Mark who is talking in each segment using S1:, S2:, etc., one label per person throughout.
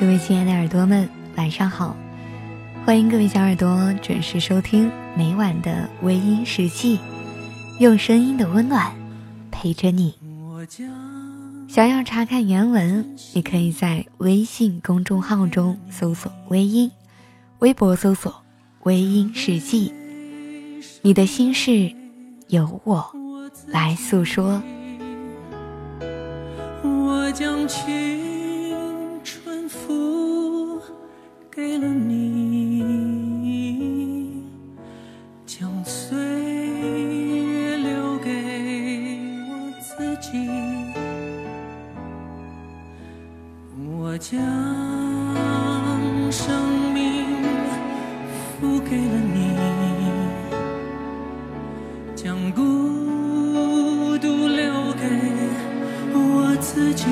S1: 各位亲爱的耳朵们，晚上好！欢迎各位小耳朵准时收听每晚的微音时记，用声音的温暖陪着你。想要查看原文，你可以在微信公众号中搜索“微音”，微博搜索“微音时记”。你的心事，由我来诉说。
S2: 我将去了你，将岁月留给我自己。我将生命付给了你，将孤独留给我自己。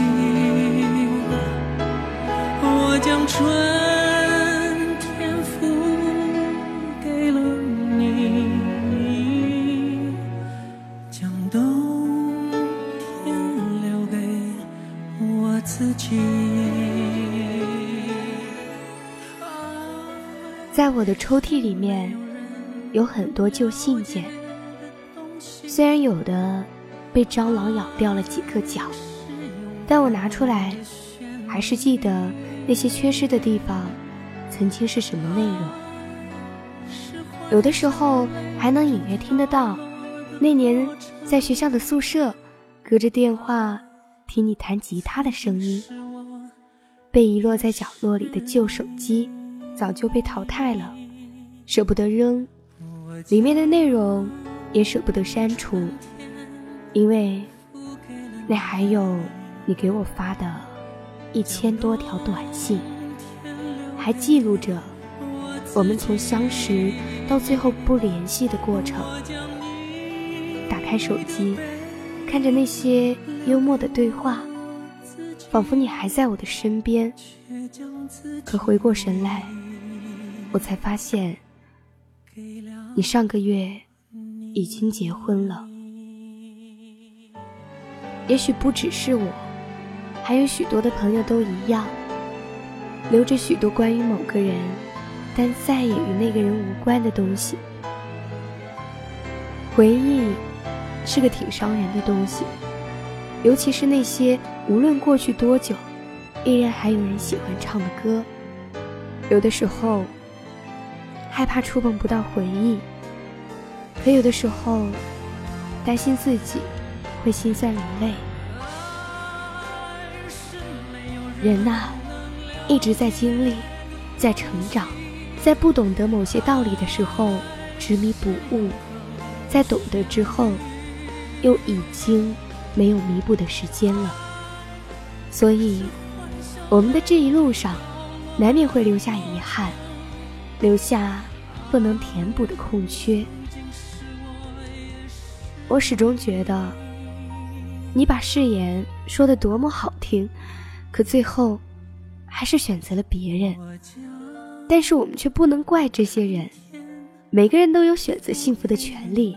S2: 我将春
S3: 在我的抽屉里面有很多旧信件，虽然有的被蟑螂咬掉了几个角，但我拿出来，还是记得那些缺失的地方曾经是什么内容。有的时候还能隐约听得到，那年在学校的宿舍，隔着电话听你弹吉他的声音。被遗落在角落里的旧手机。早就被淘汰了，舍不得扔，里面的内容也舍不得删除，因为那还有你给我发的一千多条短信，还记录着我们从相识到最后不联系的过程。打开手机，看着那些幽默的对话，仿佛你还在我的身边，可回过神来。我才发现，你上个月已经结婚了。也许不只是我，还有许多的朋友都一样，留着许多关于某个人，但再也与那个人无关的东西。回忆是个挺伤人的东西，尤其是那些无论过去多久，依然还有人喜欢唱的歌。有的时候。害怕触碰不到回忆，可有的时候担心自己会心酸流泪。人呐，一直在经历，在成长，在不懂得某些道理的时候执迷不悟，在懂得之后，又已经没有弥补的时间了。所以，我们的这一路上，难免会留下遗憾。留下不能填补的空缺。我始终觉得，你把誓言说的多么好听，可最后还是选择了别人。但是我们却不能怪这些人，每个人都有选择幸福的权利，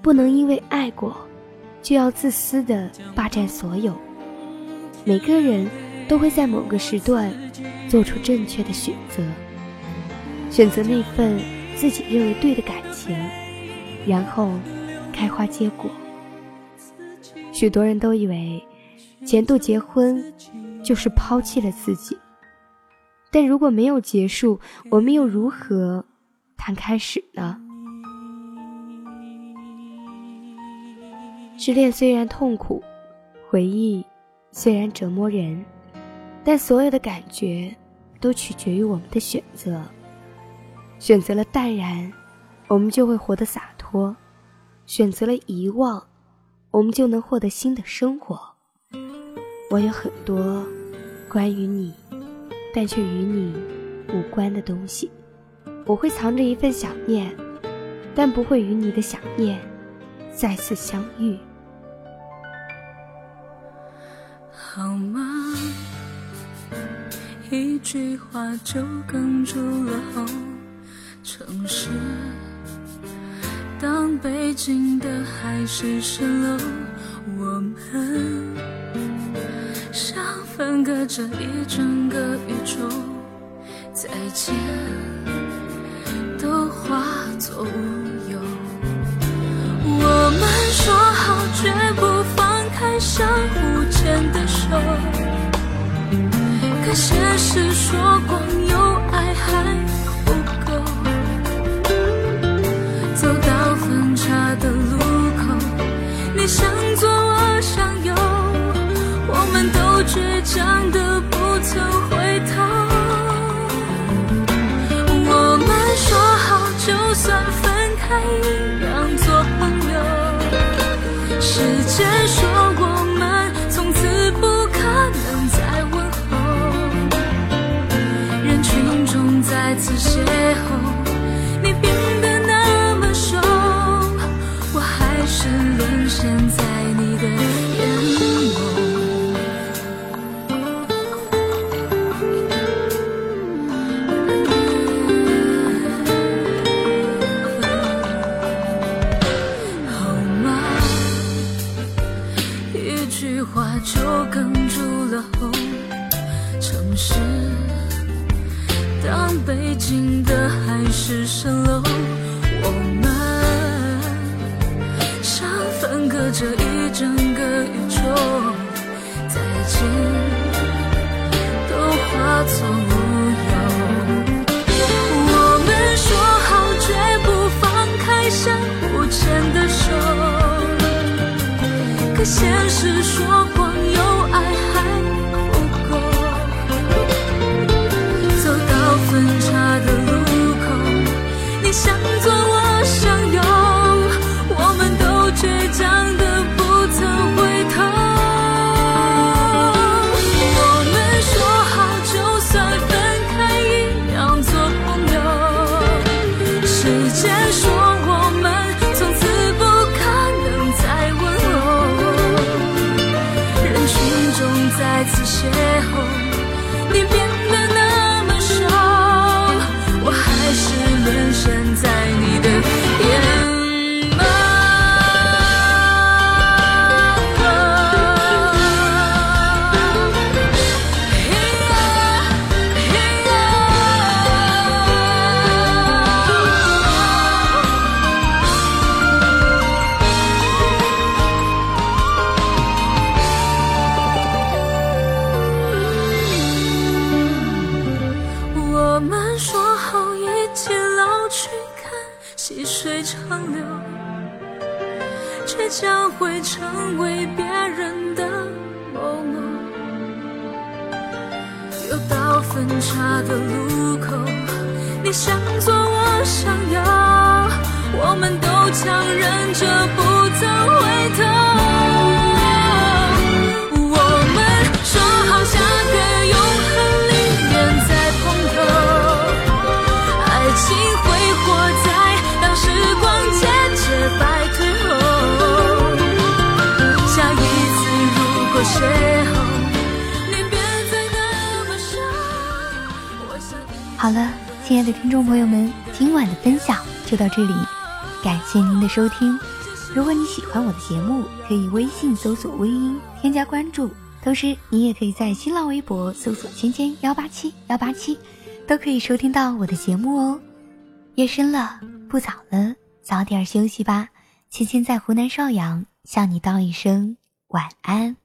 S3: 不能因为爱过，就要自私的霸占所有。每个人都会在某个时段做出正确的选择。选择那份自己认为对的感情，然后开花结果。许多人都以为前度结婚就是抛弃了自己，但如果没有结束，我们又如何谈开始呢？失恋虽然痛苦，回忆虽然折磨人，但所有的感觉都取决于我们的选择。选择了淡然，我们就会活得洒脱；选择了遗忘，我们就能获得新的生活。我有很多关于你，但却与你无关的东西。我会藏着一份想念，但不会与你的想念再次相遇。
S2: 好吗？一句话就哽住了喉。城市，当北京的海市蜃楼，我们像分分隔着一整个宇宙，再见都化作乌有。我们说好绝不放开相互牵的手，可现实说光有爱还伤的不曾回头。我们说好，就算分开，这一整个宇宙，再见都化作乌有。我们说好绝不放开相互牵的手，可现实说谎有爱还不够。走到分岔的路口，你向左，结束去，看细水长流，却将会成为别人的某某。又到分岔的路口，你向左，我向右，我们都强忍着不走
S1: 好了，亲爱的听众朋友们，今晚的分享就到这里，感谢您的收听。如果你喜欢我的节目，可以微信搜索“微音”添加关注，同时你也可以在新浪微博搜索“芊芊幺八七幺八七”，都可以收听到我的节目哦。夜深了，不早了，早点休息吧。芊芊在湖南邵阳向你道一声晚安。